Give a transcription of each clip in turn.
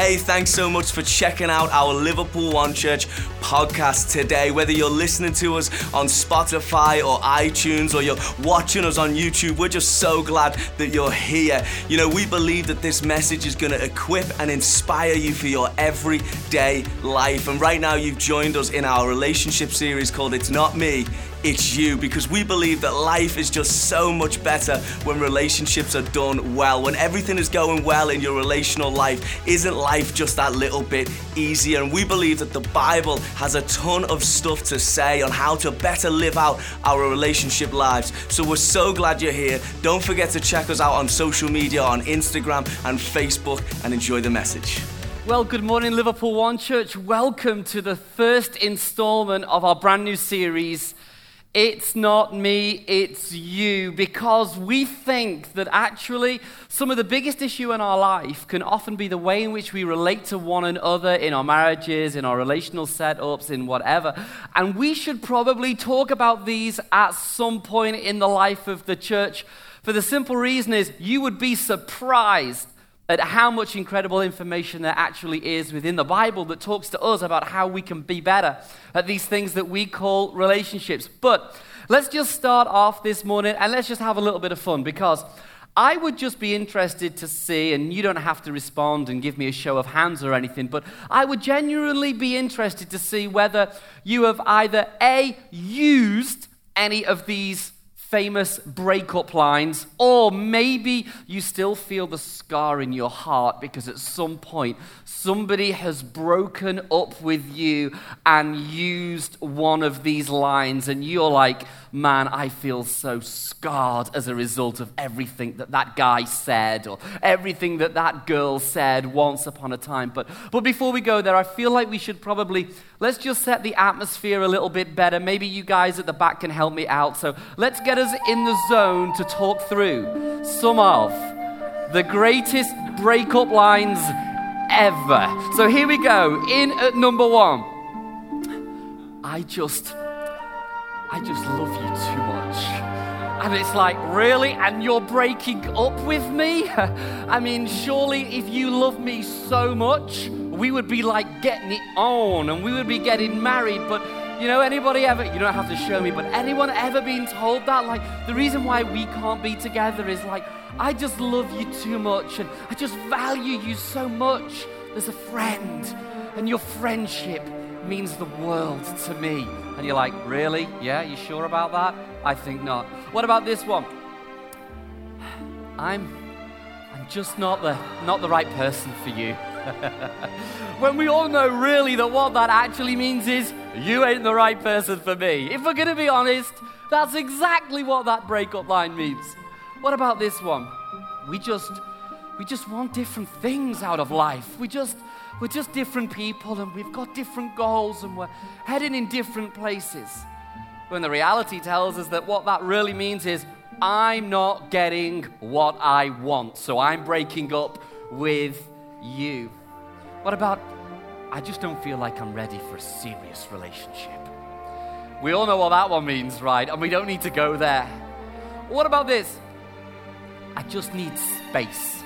Hey, thanks so much for checking out our Liverpool One Church podcast today. Whether you're listening to us on Spotify or iTunes or you're watching us on YouTube, we're just so glad that you're here. You know, we believe that this message is going to equip and inspire you for your everyday life. And right now, you've joined us in our relationship series called It's Not Me, it's you because we believe that life is just so much better when relationships are done well. When everything is going well in your relational life, isn't life just that little bit easier? And we believe that the Bible has a ton of stuff to say on how to better live out our relationship lives. So we're so glad you're here. Don't forget to check us out on social media on Instagram and Facebook and enjoy the message. Well, good morning, Liverpool One Church. Welcome to the first installment of our brand new series. It's not me, it's you. Because we think that actually some of the biggest issue in our life can often be the way in which we relate to one another in our marriages, in our relational setups, in whatever. And we should probably talk about these at some point in the life of the church. For the simple reason is you would be surprised at how much incredible information there actually is within the Bible that talks to us about how we can be better at these things that we call relationships. But let's just start off this morning and let's just have a little bit of fun because I would just be interested to see, and you don't have to respond and give me a show of hands or anything, but I would genuinely be interested to see whether you have either A, used any of these famous breakup lines, or maybe you still feel the scar in your heart because at some point somebody has broken up with you and used one of these lines, and you're like, man, I feel so scarred as a result of everything that that guy said or everything that that girl said once upon a time. But, but before we go there, I feel like we should probably, let's just set the atmosphere a little bit better. Maybe you guys at the back can help me out. So let's get us in the zone to talk through some of the greatest breakup lines ever. So here we go. In at number one. I just I just love you too much. And it's like, really? And you're breaking up with me? I mean, surely if you love me so much, we would be like getting it on and we would be getting married. But, you know, anybody ever, you don't have to show me, but anyone ever been told that? Like, the reason why we can't be together is like, I just love you too much and I just value you so much as a friend. And your friendship means the world to me. And you're like, really? Yeah, you sure about that? I think not. What about this one? I'm I'm just not the not the right person for you. when we all know really that what that actually means is you ain't the right person for me. If we're going to be honest, that's exactly what that breakup line means. What about this one? We just we just want different things out of life. We just we're just different people and we've got different goals and we're heading in different places. When the reality tells us that what that really means is, I'm not getting what I want, so I'm breaking up with you. What about, I just don't feel like I'm ready for a serious relationship? We all know what that one means, right? And we don't need to go there. What about this? I just need space.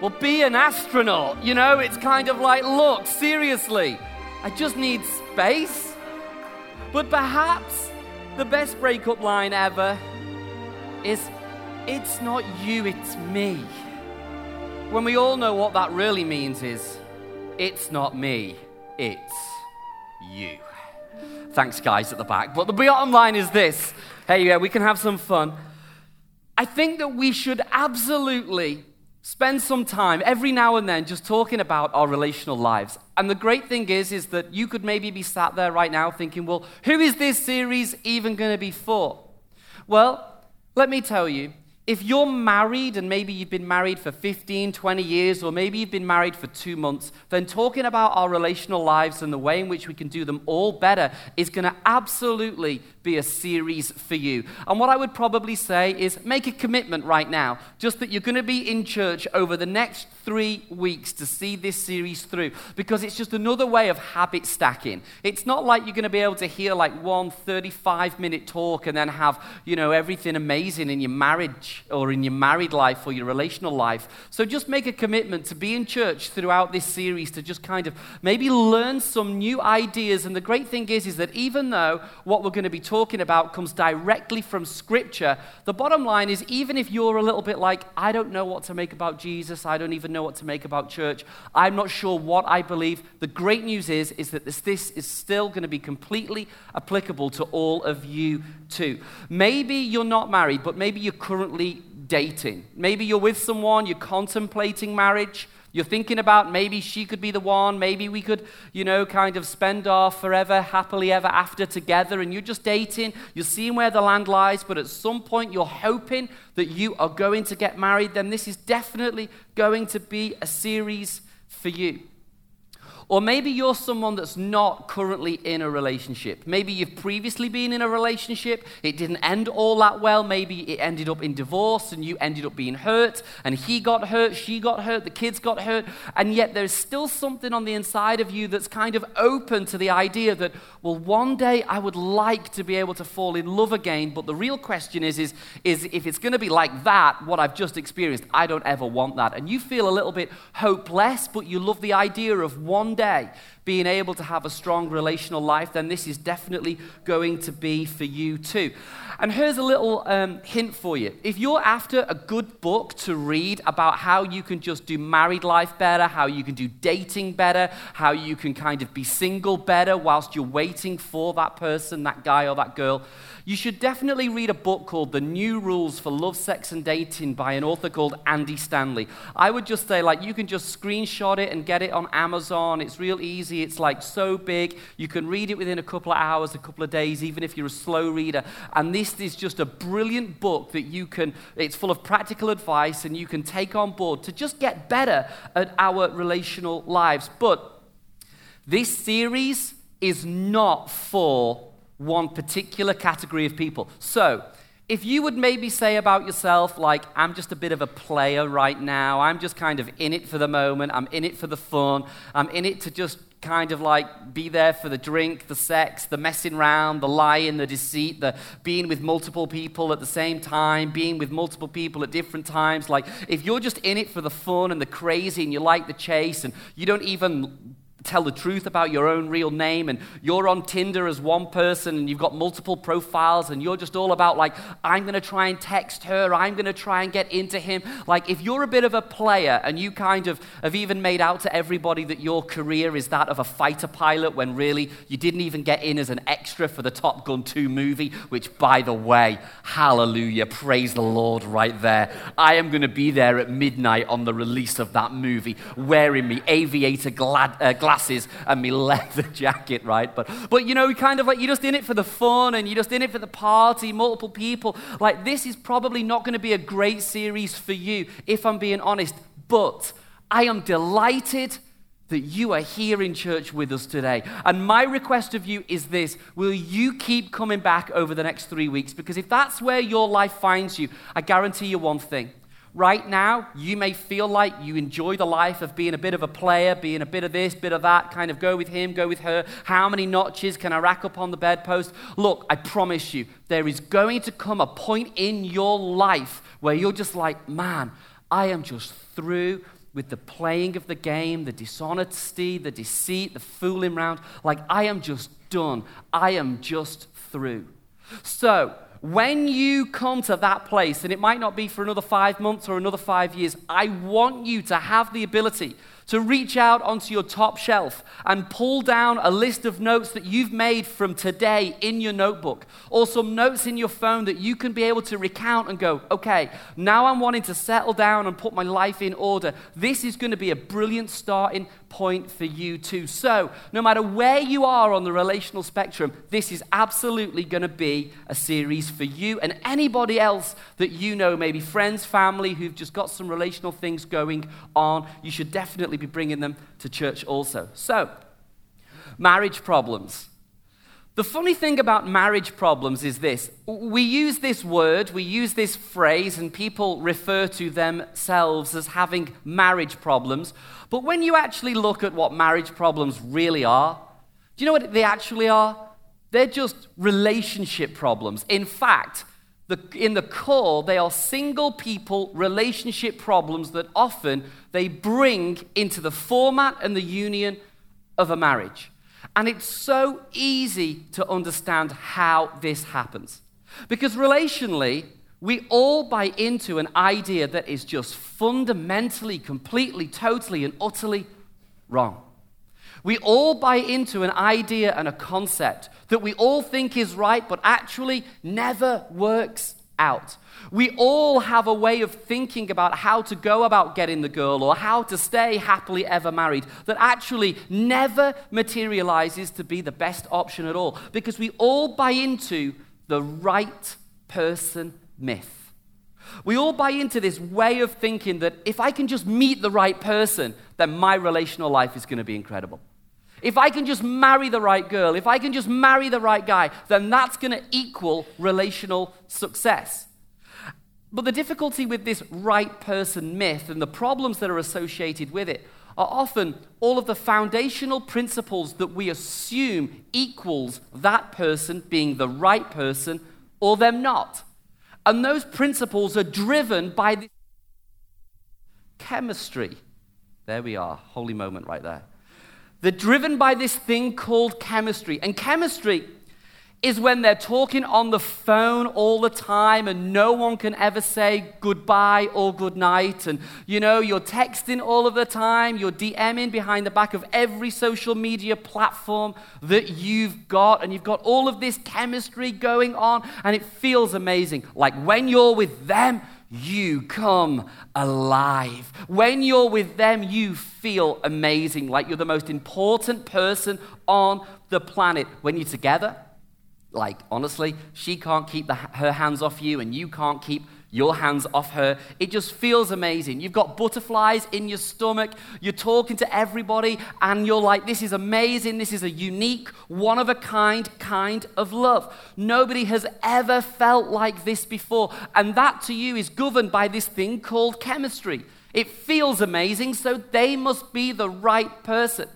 Well, be an astronaut. You know, it's kind of like, look, seriously, I just need space. But perhaps the best breakup line ever is, it's not you, it's me. When we all know what that really means is, it's not me, it's you. Thanks, guys at the back. But the bottom line is this hey, yeah, we can have some fun. I think that we should absolutely spend some time every now and then just talking about our relational lives. And the great thing is is that you could maybe be sat there right now thinking, "Well, who is this series even going to be for?" Well, let me tell you, if you're married and maybe you've been married for 15, 20 years, or maybe you've been married for two months, then talking about our relational lives and the way in which we can do them all better is going to absolutely be a series for you. And what I would probably say is make a commitment right now, just that you're going to be in church over the next three weeks to see this series through, because it's just another way of habit stacking. It's not like you're going to be able to hear like one 35 minute talk and then have, you know, everything amazing in your marriage or in your married life or your relational life. So just make a commitment to be in church throughout this series to just kind of maybe learn some new ideas. And the great thing is, is that even though what we're going to be talking about comes directly from Scripture, the bottom line is even if you're a little bit like, I don't know what to make about Jesus, I don't even know what to make about church, I'm not sure what I believe, the great news is, is that this, this is still going to be completely applicable to all of you too. Maybe you're not married, but maybe you're currently dating. Maybe you're with someone, you're contemplating marriage. You're thinking about maybe she could be the one, maybe we could, you know, kind of spend our forever, happily ever after together, and you're just dating. You're seeing where the land lies, but at some point you're hoping that you are going to get married. Then this is definitely going to be a series for you. Or maybe you're someone that's not currently in a relationship. Maybe you've previously been in a relationship, it didn't end all that well. Maybe it ended up in divorce and you ended up being hurt, and he got hurt, she got hurt, the kids got hurt, and yet there's still something on the inside of you that's kind of open to the idea that, well, one day I would like to be able to fall in love again, but the real question is, is, is if it's going to be like that, what I've just experienced, I don't ever want that. And you feel a little bit hopeless, but you love the idea of one day being able to have a strong relational life, then this is definitely going to be for you too. And here's a little um, hint for you. If you're after a good book to read about how you can just do married life better, how you can do dating better, how you can kind of be single better whilst you're waiting for that person, that guy or that girl, you should definitely read a book called The New Rules for Love, Sex, and Dating by an author called Andy Stanley. I would just say, like, you can just screenshot it and get it on Amazon. It's real easy. It's like so big. You can read it within a couple of hours, a couple of days, even if you're a slow reader. And this is just a brilliant book that you can, it's full of practical advice and you can take on board to just get better at our relational lives. But this series is not for one particular category of people. So, if you would maybe say about yourself, like, I'm just a bit of a player right now, I'm just kind of in it for the moment, I'm in it for the fun, I'm in it to just kind of like be there for the drink, the sex, the messing around, the lying, the deceit, the being with multiple people at the same time, being with multiple people at different times. Like, if you're just in it for the fun and the crazy and you like the chase and you don't even tell the truth about your own real name and you're on Tinder as one person and you've got multiple profiles and you're just all about like I'm going to try and text her, I'm going to try and get into him. Like if you're a bit of a player and you kind of have even made out to everybody that your career is that of a fighter pilot when really you didn't even get in as an extra for the Top Gun 2 movie, which by the way, hallelujah, praise the Lord right there. I am going to be there at midnight on the release of that movie wearing me aviator glad, uh, glasses and me leather jacket, right? But, but you know, kind of like you're just in it for the fun and you're just in it for the party, multiple people. Like, this is probably not going to be a great series for you, if I'm being honest. But I am delighted that you are here in church with us today. And my request of you is this Will you keep coming back over the next three weeks? Because if that's where your life finds you, I guarantee you one thing Right now, you may feel like you enjoy the life of being a bit of a player, being a bit of this, bit of that, kind of go with him, go with her. How many notches can I rack up on the bedpost? Look, I promise you, there is going to come a point in your life where you're just like, man, I am just through with the playing of the game, the dishonesty, the deceit, the fooling around. Like, I am just done. I am just through. So, when you come to that place, and it might not be for another five months or another five years, I want you to have the ability to reach out onto your top shelf and pull down a list of notes that you've made from today in your notebook, or some notes in your phone that you can be able to recount and go, okay, now I'm wanting to settle down and put my life in order. This is going to be a brilliant starting point for you too. So, no matter where you are on the relational spectrum, this is absolutely going to be a series for you and anybody else that you know, maybe friends, family who've just got some relational things going on. You should definitely be bringing them to church also. So, marriage problems. The funny thing about marriage problems is this we use this word, we use this phrase, and people refer to themselves as having marriage problems. But when you actually look at what marriage problems really are, do you know what they actually are? They're just relationship problems. In fact, the, in the core, they are single people relationship problems that often they bring into the format and the union of a marriage. And it's so easy to understand how this happens. Because relationally, we all buy into an idea that is just fundamentally, completely, totally, and utterly wrong. We all buy into an idea and a concept that we all think is right, but actually never works out. We all have a way of thinking about how to go about getting the girl or how to stay happily ever married that actually never materializes to be the best option at all because we all buy into the right person myth. We all buy into this way of thinking that if I can just meet the right person, then my relational life is going to be incredible. If I can just marry the right girl, if I can just marry the right guy, then that's going to equal relational success. But the difficulty with this right person myth and the problems that are associated with it are often all of the foundational principles that we assume equals that person being the right person or them not. And those principles are driven by the chemistry. There we are, holy moment right there. They're driven by this thing called chemistry. And chemistry is when they're talking on the phone all the time and no one can ever say goodbye or goodnight. And you know, you're texting all of the time, you're DMing behind the back of every social media platform that you've got, and you've got all of this chemistry going on, and it feels amazing. Like when you're with them, you come alive. When you're with them, you feel amazing, like you're the most important person on the planet. When you're together, like honestly, she can't keep the, her hands off you, and you can't keep your hands off her. It just feels amazing. You've got butterflies in your stomach. You're talking to everybody, and you're like, this is amazing. This is a unique, one of a kind kind of love. Nobody has ever felt like this before. And that to you is governed by this thing called chemistry. It feels amazing, so they must be the right person.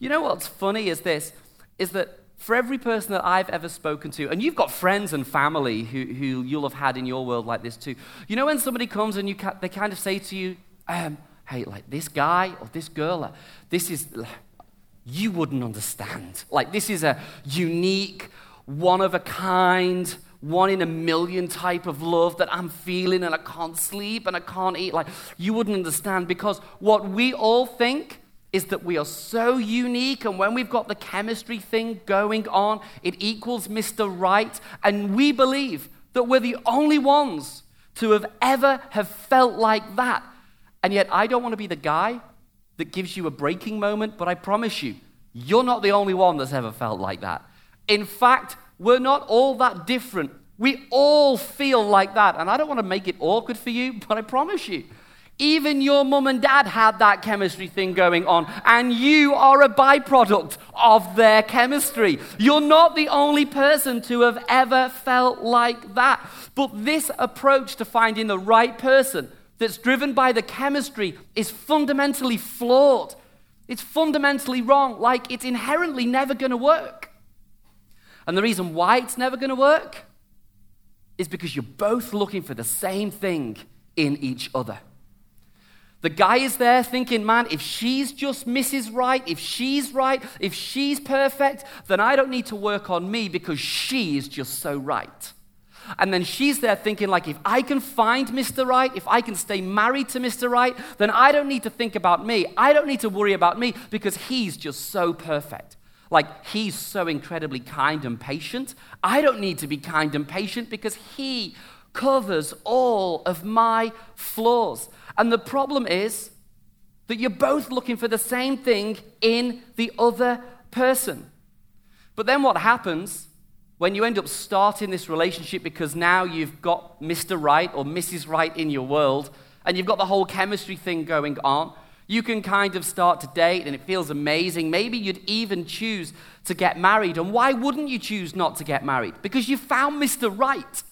You know what's funny is this is that for every person that I've ever spoken to, and you've got friends and family who, who you'll have had in your world like this too. You know, when somebody comes and you ca- they kind of say to you, um, hey, like this guy or this girl, this is, you wouldn't understand. Like, this is a unique, one of a kind, one in a million type of love that I'm feeling and I can't sleep and I can't eat. Like, you wouldn't understand because what we all think is that we are so unique, and when we've got the chemistry thing going on, it equals Mr. Right, and we believe that we're the only ones to have ever have felt like that. And yet, I don't want to be the guy that gives you a breaking moment, but I promise you, you're not the only one that's ever felt like that. In fact, we're not all that different. We all feel like that. And I don't want to make it awkward for you, but I promise you, even your mum and dad had that chemistry thing going on, and you are a byproduct of their chemistry. You're not the only person to have ever felt like that. But this approach to finding the right person that's driven by the chemistry is fundamentally flawed. It's fundamentally wrong, like it's inherently never going to work. And the reason why it's never going to work is because you're both looking for the same thing in each other. The guy is there thinking, man, if she's just Mrs. Right, if she's right, if she's perfect, then I don't need to work on me because she is just so right. And then she's there thinking, like, if I can find Mr. Right, if I can stay married to Mr. Right, then I don't need to think about me. I don't need to worry about me because he's just so perfect. Like, he's so incredibly kind and patient. I don't need to be kind and patient because he covers all of my flaws. And the problem is that you're both looking for the same thing in the other person. But then what happens when you end up starting this relationship because now you've got Mr. Right or Mrs. Right in your world and you've got the whole chemistry thing going on? You can kind of start to date and it feels amazing. Maybe you'd even choose to get married. And why wouldn't you choose not to get married? Because you found Mr. Right.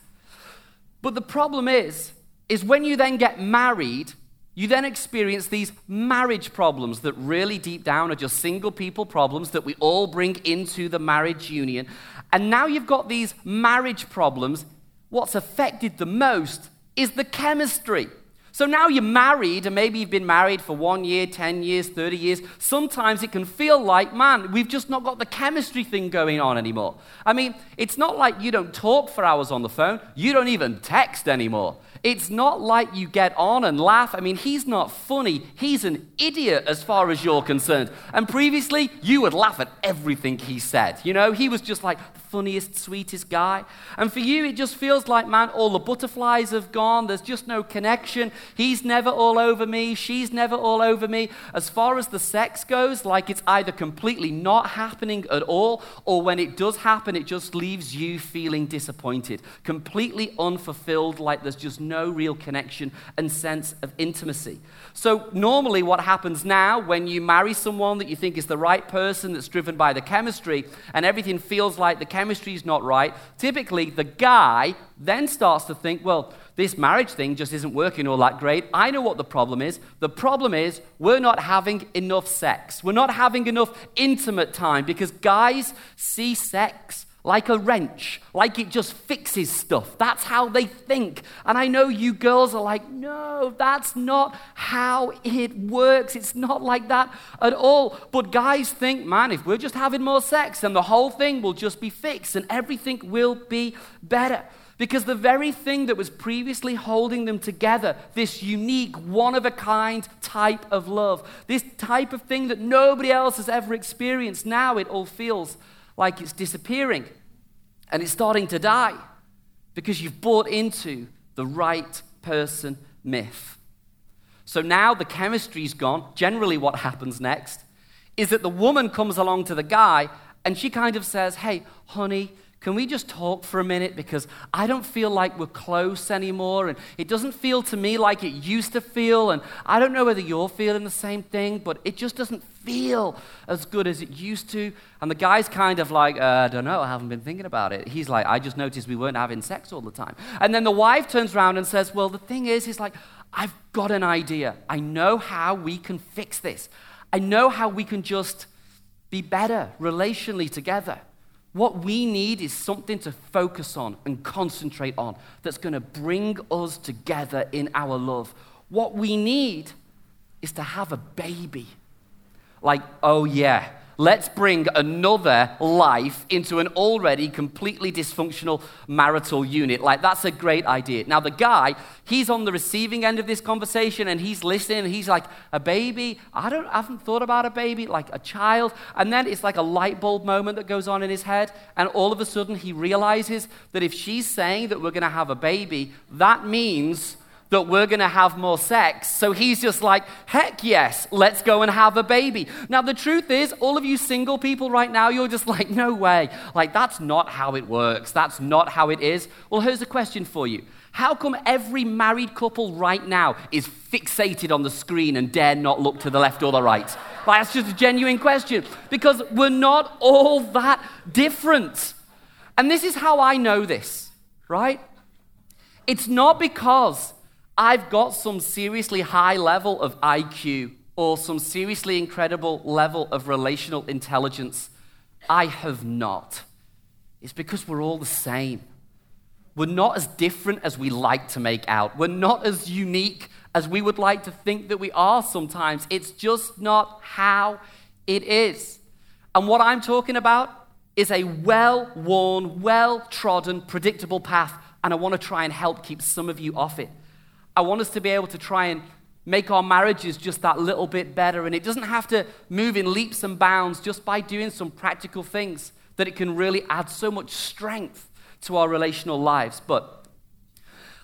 But the problem is, is when you then get married, you then experience these marriage problems that really deep down are just single people problems that we all bring into the marriage union. And now you've got these marriage problems what's affected the most is the chemistry. So now you're married, and maybe you've been married for one year, 10 years, 30 years. Sometimes it can feel like, man, we've just not got the chemistry thing going on anymore. I mean, it's not like you don't talk for hours on the phone, you don't even text anymore. It's not like you get on and laugh. I mean, he's not funny. He's an idiot as far as you're concerned. And previously, you would laugh at everything he said. You know, he was just like the funniest, sweetest guy. And for you, it just feels like, man, all the butterflies have gone. There's just no connection. He's never all over me. She's never all over me. As far as the sex goes, like it's either completely not happening at all, or when it does happen, it just leaves you feeling disappointed, completely unfulfilled, like there's just real connection and sense of intimacy. So, normally, what happens now when you marry someone that you think is the right person that's driven by the chemistry and everything feels like the chemistry is not right, typically the guy then starts to think, well, this marriage thing just isn't working all that great. I know what the problem is. The problem is we're not having enough sex. We're not having enough intimate time because guys see sex like a wrench, like it just fixes stuff. That's how they think. And I know you girls are like, no, that's not how it works. It's not like that at all. But guys think, man, if we're just having more sex, then the whole thing will just be fixed and everything will be better. Because the very thing that was previously holding them together, this unique, one of a kind type of love, this type of thing that nobody else has ever experienced, now it all feels like it's disappearing and it's starting to die because you've bought into the right person myth. So now the chemistry's gone. Generally, what happens next is that the woman comes along to the guy and she kind of says, Hey, honey, can we just talk for a minute? Because I don't feel like we're close anymore, and it doesn't feel to me like it used to feel. And I don't know whether you're feeling the same thing, but it just doesn't feel as good as it used to. And the guy's kind of like, uh, I don't know, I haven't been thinking about it. He's like, I just noticed we weren't having sex all the time. And then the wife turns around and says, Well, the thing is, he's like, I've got an idea. I know how we can fix this. I know how we can just be better relationally together. What we need is something to focus on and concentrate on that's going to bring us together in our love. What we need is to have a baby. Like, oh yeah, Let's bring another life into an already completely dysfunctional marital unit. Like, that's a great idea. Now, the guy, he's on the receiving end of this conversation and he's listening. he's like, A baby? I, don't, I haven't thought about a baby, like a child. And then it's like a light bulb moment that goes on in his head. And all of a sudden, he realizes that if she's saying that we're going to have a baby, that means that we're going to have more sex. So he's just like, heck yes, let's go and have a baby. Now, the truth is, all of you single people right now, you're just like, no way. Like, that's not how it works. That's not how it is. Well, here's a question for you How come every married couple right now is fixated on the screen and dare not look to the left or the right? Like, that's just a genuine question. Because we're not all that different. And this is how I know this, right? It's not because I've got some seriously high level of IQ or some seriously incredible level of relational intelligence. I have not. It's because we're all the same. We're not as different as we like to make out. We're not as unique as we would like to think that we are sometimes. It's just not how it is. And what I'm talking about is a well worn, well trodden, predictable path. And I want to try and help keep some of you off it. I want us to be able to try and make our marriages just that little bit better. And it doesn't have to move in leaps and bounds just by doing some practical things, that it can really add so much strength to our relational lives. But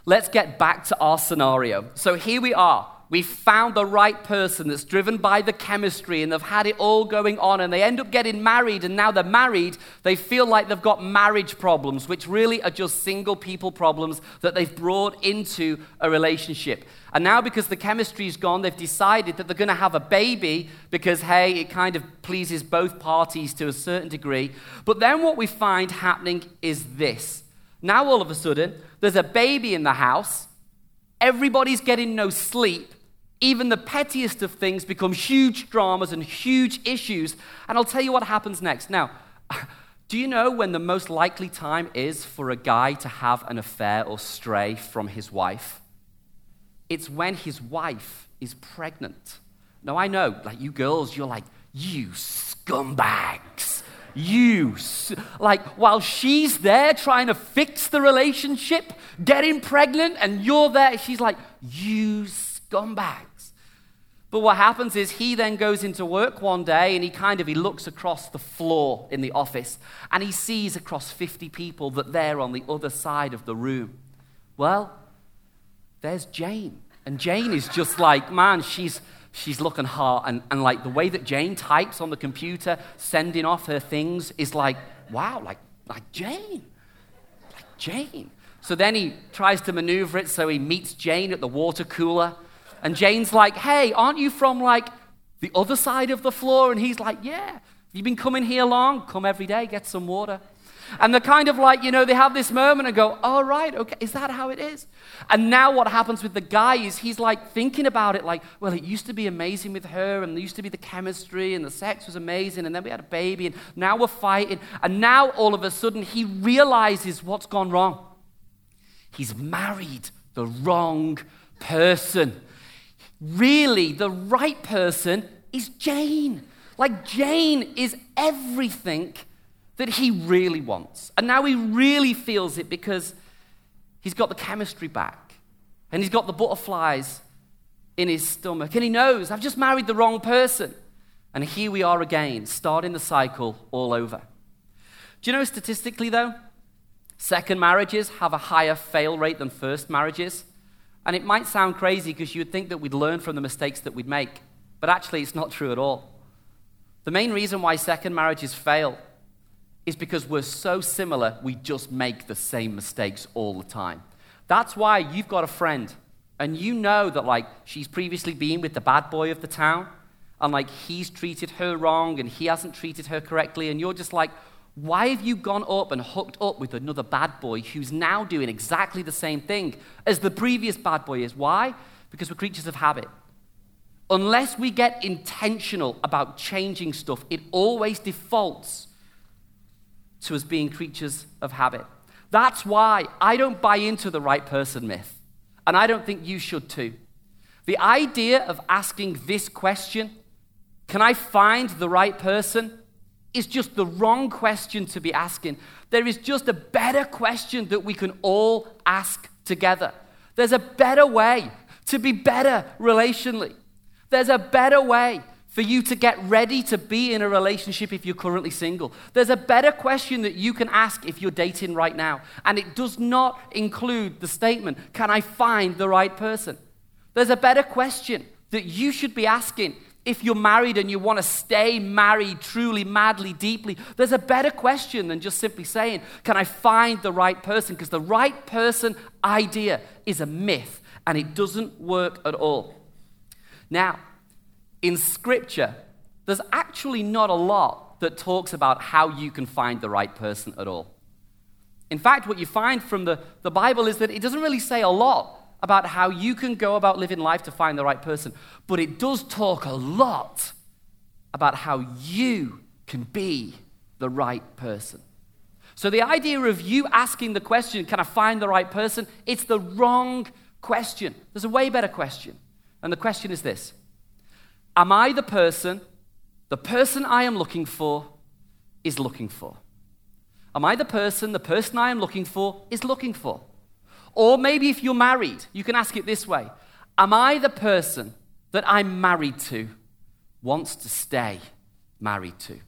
let's get back to our scenario. So here we are we found the right person that's driven by the chemistry and they've had it all going on and they end up getting married and now they're married, they feel like they've got marriage problems, which really are just single people problems that they've brought into a relationship. And now, because the chemistry's gone, they've decided that they're going to have a baby because, hey, it kind of pleases both parties to a certain degree. But then what we find happening is this. Now, all of a sudden, there's a baby in the house, everybody's getting no sleep even the pettiest of things become huge dramas and huge issues. And I'll tell you what happens next. Now, Do you know when the most likely time is for a guy to have an affair or stray from his wife? It's when his wife is pregnant. Now, I know, like you girls, you're like, you scumbags. You, like, while she's there trying to fix the relationship, getting pregnant, and you're there, she's like, you scumbags. But what happens is he then goes into work one day and he kind of he looks across the floor in the office and he sees across 50 people that they're on the other side of the room. Well, there's Jane. And Jane is just like, man, she's she's looking hot. And, and like the way that Jane types on the computer, sending off her things, is like, wow, like, like Jane. Like Jane. So then he tries to maneuver it so he meets Jane at the water cooler. And Jane's like, hey, aren't you from like the other side of the floor? And he's like, yeah. You've been coming here long? Come every day, get some water. And they're kind of like, you know, they have this moment and go, all oh, right, okay, is that how it is? And now what happens with the guy is he's like thinking about it like, well, it used to be amazing with her and there used to be the chemistry and the sex was amazing and then we had a baby and now we're fighting. And now all of a sudden he realizes what's gone wrong. He's married the wrong person. Really, the right person is Jane. Like, Jane is everything that he really wants. And now he really feels it because he's got the chemistry back and he's got the butterflies in his stomach. And he knows, I've just married the wrong person. And here we are again, starting the cycle all over. Do you know statistically, though, second marriages have a higher fail rate than first marriages? And it might sound crazy because you would think that we'd learn from the mistakes that we'd make, but actually, it's not true at all. The main reason why second marriages fail is because we're so similar, we just make the same mistakes all the time. That's why you've got a friend and you know that, like, she's previously been with the bad boy of the town and, like, he's treated her wrong and he hasn't treated her correctly. And you're just like, why have you gone up and hooked up with another bad boy who's now doing exactly the same thing as the previous bad boy is? Why? Because we're creatures of habit. Unless we get intentional about changing stuff, it always defaults to us being creatures of habit. That's why I don't buy into the right person myth, and I don't think you should too. The idea of asking this question, can I find the right person, is just the wrong question to be asking. There is just a better question that we can all ask together. There's a better way to be better relationally. There's a better way for you to get ready to be in a relationship if you're currently single. There's a better question that you can ask if you're dating right now, and it does not include the statement, Can I find the right person? There's a better question that you should be asking if you're married and you want to stay married truly, madly, deeply. There's a better question than just simply saying, Can I find the right person? Because the right person idea is a myth and it doesn't work at all. Now, in Scripture, there's actually not a lot that talks about how you can find the right person at all. In fact, what you find from the, the Bible is that it doesn't really say a lot about how you can go about living life to find the right person, but it does talk a lot about how you can be the right person. So, the idea of you asking the question, Can I find the right person? It's the wrong question. There's a way better question. And the question is this Am I the person the person I am looking for is looking for? Am I the person the person I am looking for is looking for? Or maybe if you're married, you can ask it this way Am I the person that I'm married to wants to stay married to?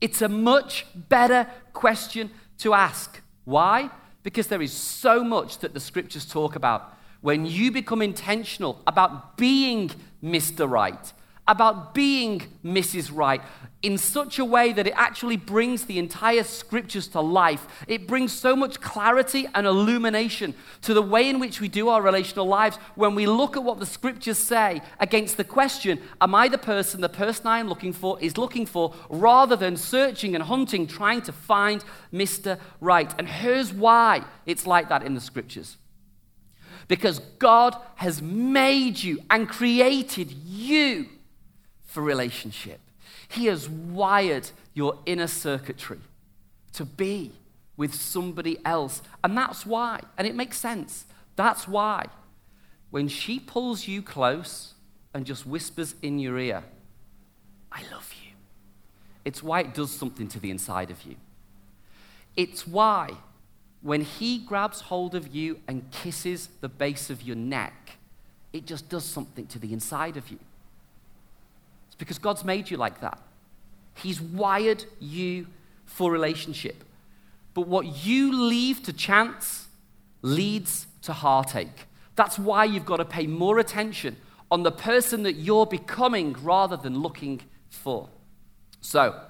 It's a much better question to ask. Why? Because there is so much that the scriptures talk about when you become intentional about being Mr. Right, about being Mrs. Right in such a way that it actually brings the entire scriptures to life. It brings so much clarity and illumination to the way in which we do our relational lives when we look at what the scriptures say against the question, Am I the person the person I am looking for is looking for, rather than searching and hunting, trying to find Mr. Right. And here's why it's like that in the scriptures because God has made you and created you for relationship. He has wired your inner circuitry to be with somebody else. And that's why, and it makes sense. That's why when she pulls you close and just whispers in your ear, I love you, it's why it does something to the inside of you. It's why when he grabs hold of you and kisses the base of your neck, it just does something to the inside of you. Because God's made you like that. He's wired you for relationship. But what you leave to chance leads to heartache. That's why you've got to pay more attention on the person that you're becoming rather than looking for. So,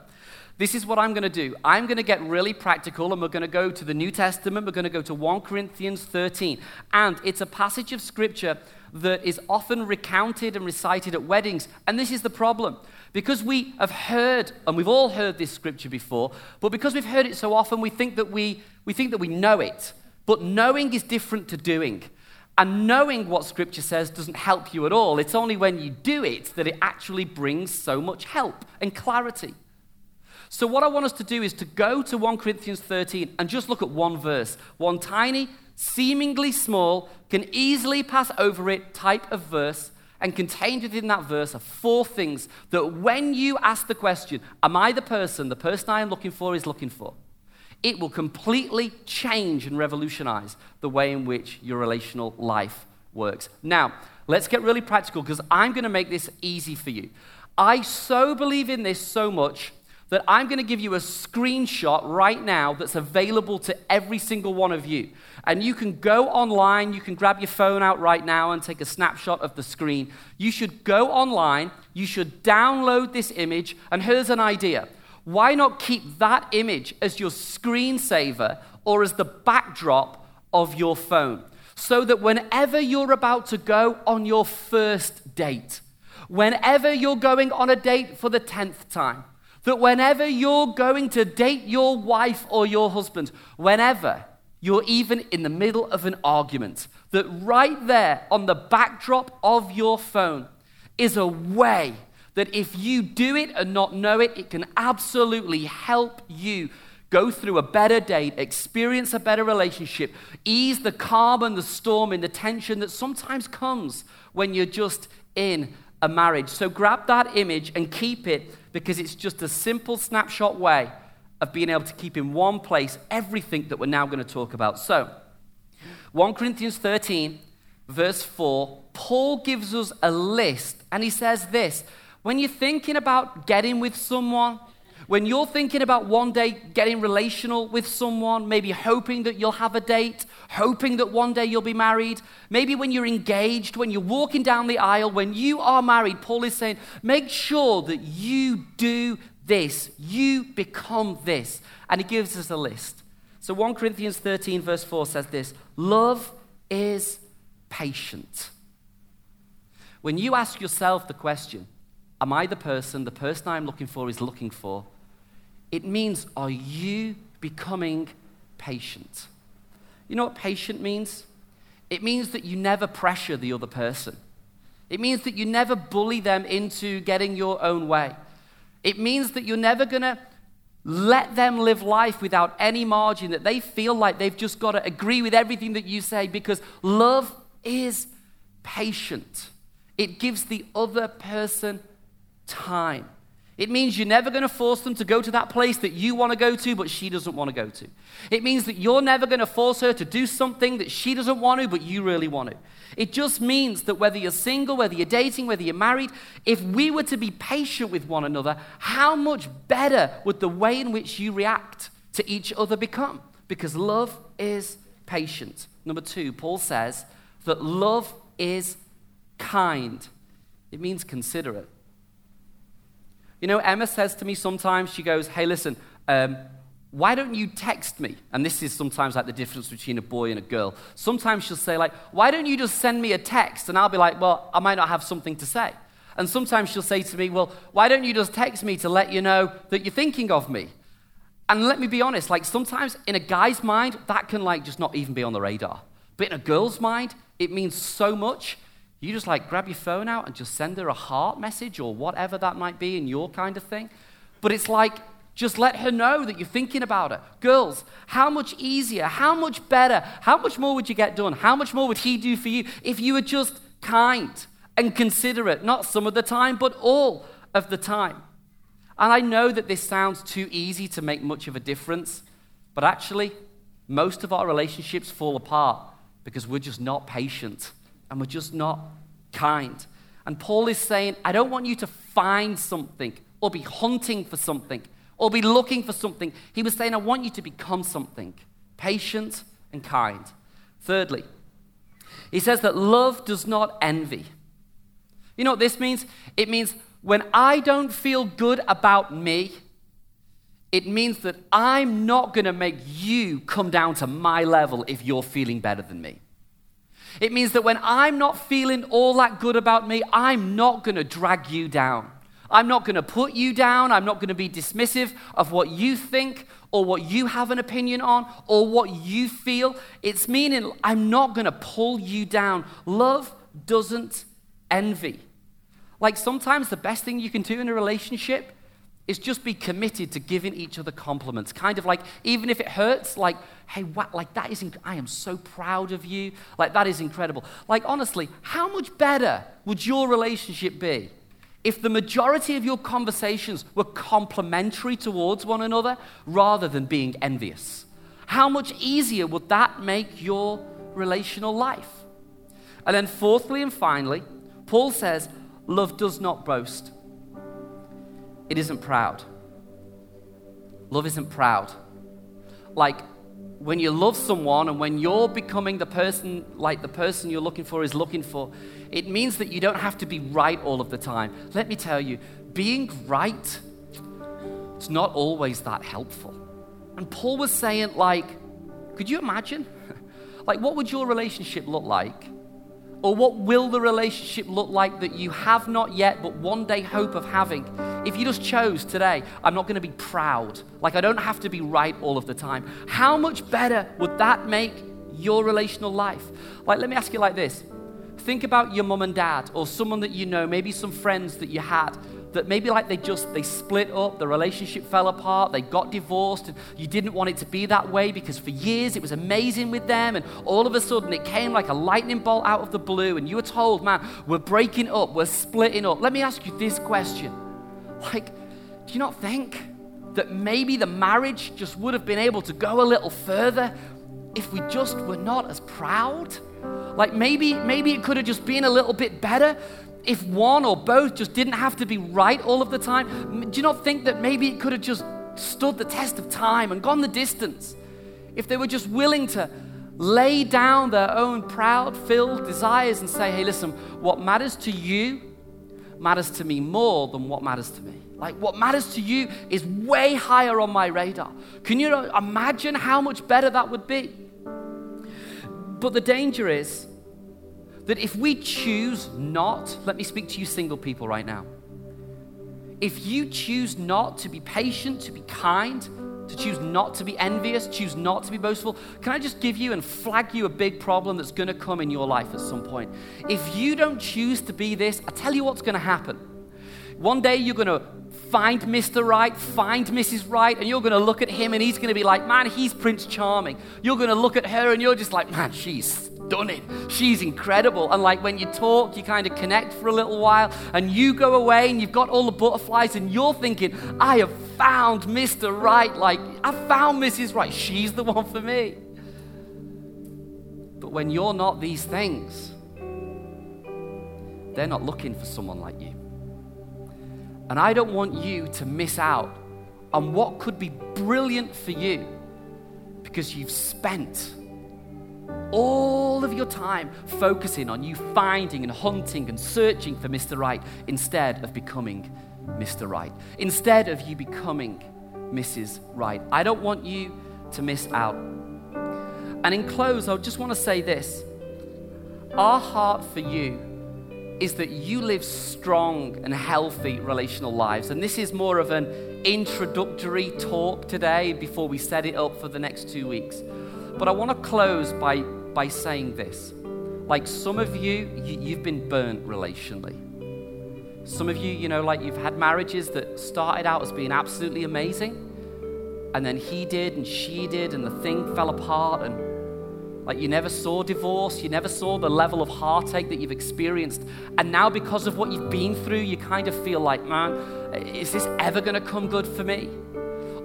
this is what I'm going to do. I'm going to get really practical and we're going to go to the New Testament. We're going to go to 1 Corinthians 13. And it's a passage of scripture that is often recounted and recited at weddings. And this is the problem. Because we have heard, and we've all heard this scripture before, but because we've heard it so often, we think that we, we, think that we know it. But knowing is different to doing. And knowing what scripture says doesn't help you at all. It's only when you do it that it actually brings so much help and clarity. So, what I want us to do is to go to 1 Corinthians 13 and just look at one verse, one tiny, seemingly small, can easily pass over it type of verse and contained within that verse are four things that when you ask the question, Am I the person the person I am looking for is looking for? It will completely change and revolutionize the way in which your relational life works. Now, let's get really practical because I'm going to make this easy for you. I so believe in this so much that I'm going to give you a screenshot right now that's available to every single one of you. And you can go online, you can grab your phone out right now and take a snapshot of the screen. You should go online, you should download this image, and here's an idea. Why not keep that image as your screensaver or as the backdrop of your phone? So that whenever you're about to go on your first date, whenever you're going on a date for the 10th time, that whenever you're going to date your wife or your husband, whenever you're even in the middle of an argument, that right there on the backdrop of your phone is a way that if you do it and not know it, it can absolutely help you go through a better date, experience a better relationship, ease the calm and the storm and the tension that sometimes comes when you're just in a marriage. So grab that image and keep it because it's just a simple snapshot way of being able to keep in one place everything that we're now going to talk about. So, 1 Corinthians 13, verse 4, Paul gives us a list and he says this when you're thinking about getting with someone, when you're thinking about one day getting relational with someone, maybe hoping that you'll have a date, hoping that one day you'll be married, maybe when you're engaged, when you're walking down the aisle, when you are married, Paul is saying, make sure that you do this, you become this. And he gives us a list. So 1 Corinthians 13, verse 4 says this Love is patient. When you ask yourself the question, Am I the person the person I'm looking for is looking for? It means, are you becoming patient? You know what patient means? It means that you never pressure the other person. It means that you never bully them into getting your own way. It means that you're never going to let them live life without any margin, that they feel like they've just got to agree with everything that you say because love is patient. It gives the other person time. It means you're never going to force them to go to that place that you want to go to, but she doesn't want to go to. It means that you're never going to force her to do something that she doesn't want to, but you really want to. It just means that whether you're single, whether you're dating, whether you're married, if we were to be patient with one another, how much better would the way in which you react to each other become? Because love is patient. Number two, Paul says that love is kind, it means considerate. You know, Emma says to me sometimes, she goes, Hey, listen, um, why don't you text me? And this is sometimes like the difference between a boy and a girl. Sometimes she'll say, like, why don't you just send me a text? And I'll be like, well, I might not have something to say. And sometimes she'll say to me, well, why don't you just text me to let you know that you're thinking of me? And let me be honest, like sometimes in a guy's mind, that can like just not even be on the radar. But in a girl's mind, it means so much. You just like grab your phone out and just send her a heart message or whatever that might be in your kind of thing. But it's like Just let her know that you're thinking about her. Girls, how much easier, how much better, how much more would you get done? How much more would he do for you if you were just kind and considerate, not some of the time, but all of the time? And I know that this sounds too easy to make much of a difference, but actually, most of our relationships fall apart because we're just not patient and we're just not kind. And Paul is saying, I don't want you to find something or be hunting for something or be looking for something. He was saying, I want you to become something patient and kind. Thirdly, he says that love does not envy. You know what this means? It means when I don't feel good about me, it means that I'm not going to make you come down to my level if you're feeling better than me. It means that when I'm not feeling all that good about me, I'm not going to drag you down. I'm not going to put you down. I'm not going to be dismissive of what you think or what you have an opinion on or what you feel. It's meaning I'm not going to pull you down. Love doesn't envy. Like sometimes the best thing you can do in a relationship is just be committed to giving each other compliments. Kind of like, even if it hurts, like, hey, what, like that is, inc- I am so proud of you. Like, that is incredible. Like, honestly, how much better would your relationship be if the majority of your conversations were complimentary towards one another rather than being envious? How much easier would that make your relational life? And then, fourthly and finally, Paul says, love does not boast. It isn't proud. Love isn't proud. Like, when you love someone and when you're becoming the person like the person you're looking for is looking for, it means that you don't have to be right all of the time. Let me tell you, being right, it's not always that helpful. And Paul was saying, like, could you imagine? like, what would your relationship look like? Or what will the relationship look like that you have not yet, but one day hope of having? If you just chose today, I'm not going to be proud, like I don't have to be right all of the time, how much better would that make your relational life? Like, let me ask you like this Think about your mum and dad or someone that you know, maybe some friends that you had that maybe like they just they split up the relationship fell apart they got divorced and you didn't want it to be that way because for years it was amazing with them and all of a sudden it came like a lightning bolt out of the blue and you were told man we're breaking up we're splitting up. Let me ask you this question. Like do you not think that maybe the marriage just would have been able to go a little further if we just were not as proud? Like maybe, maybe it could have just been a little bit better if one or both just didn't have to be right all of the time. Do you not think that maybe it could have just stood the test of time and gone the distance? If they were just willing to lay down their own proud filled desires and say, hey, listen, what matters to you matters to me more than what matters to me. Like, what matters to you is way higher on my radar. Can you uh, imagine how much better that would be? But the danger is that if we choose not, let me speak to you single people right now. If you choose not to be patient, to be kind, to choose not to be envious, choose not to be boastful, can I just give you and flag you a big problem that's going to come in your life at some point? If you don't choose to be this, I tell you what's going to happen. One day you're going to find Mr. Right, find Mrs. Right, and you're going to look at him and he's going to be like, man, he's Prince Charming. You're going to look at her and you're just like, man, she's stunning. She's incredible. And like when you talk, you kind of connect for a little while and you go away and you've got all the butterflies and you're thinking, I have found Mr. Right. Like, I found Mrs. Right. She's the one for me. But when you're not these things, they're not looking for someone like you. And I don't want you to miss out on what could be brilliant for you because you've spent all of your time focusing on you finding and hunting and searching for Mr. Right instead of becoming Mr. Right, instead of you becoming Mrs. Right. I don't want you to miss out. And in close, I just want to say this our heart for you is that you live strong and healthy relational lives. And this is more of an introductory talk today before we set it up for the next two weeks. But I want to close by, by saying this. Like some of you, you you've been burnt relationally. Some of you, you know, like you've had marriages that started out as being absolutely amazing, and then he did and she did, and the thing fell apart, and like you never saw divorce, you never saw the level of heartache that you've experienced. And now, because of what you've been through, you kind of feel like, man, is this ever going to come good for me?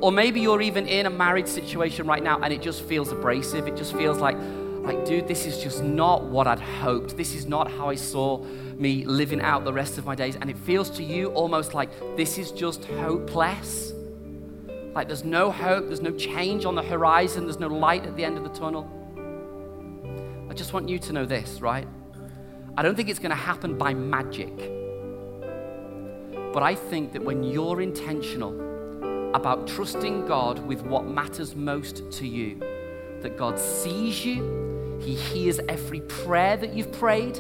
Or maybe you're even in a marriage situation right now and it just feels abrasive. It just feels like, like, dude, this is just not what I'd hoped. This is not how I saw me living out the rest of my days. And it feels to you almost like this is just hopeless. Like there's no hope, there's no change on the horizon, there's no light at the end of the tunnel. I just want you to know this, right? I don't think it's going to happen by magic. But I think that when you're intentional about trusting God with what matters most to you, that God sees you, He hears every prayer that you've prayed,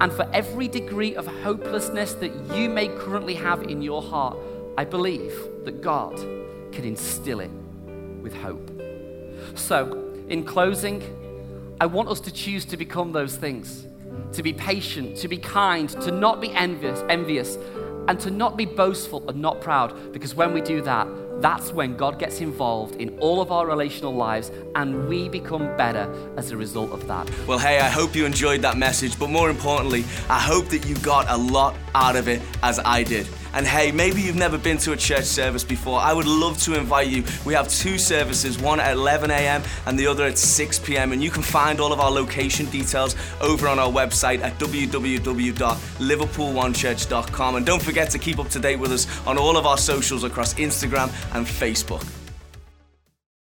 and for every degree of hopelessness that you may currently have in your heart, I believe that God can instill it with hope. So, in closing, I want us to choose to become those things to be patient, to be kind, to not be envious, envious, and to not be boastful and not proud. Because when we do that, that's when God gets involved in all of our relational lives and we become better as a result of that. Well, hey, I hope you enjoyed that message, but more importantly, I hope that you got a lot out of it as I did. And hey, maybe you've never been to a church service before. I would love to invite you. We have two services, one at 11 a.m. and the other at 6 p.m. And you can find all of our location details over on our website at www.liverpoolonechurch.com. And don't forget to keep up to date with us on all of our socials across Instagram and Facebook.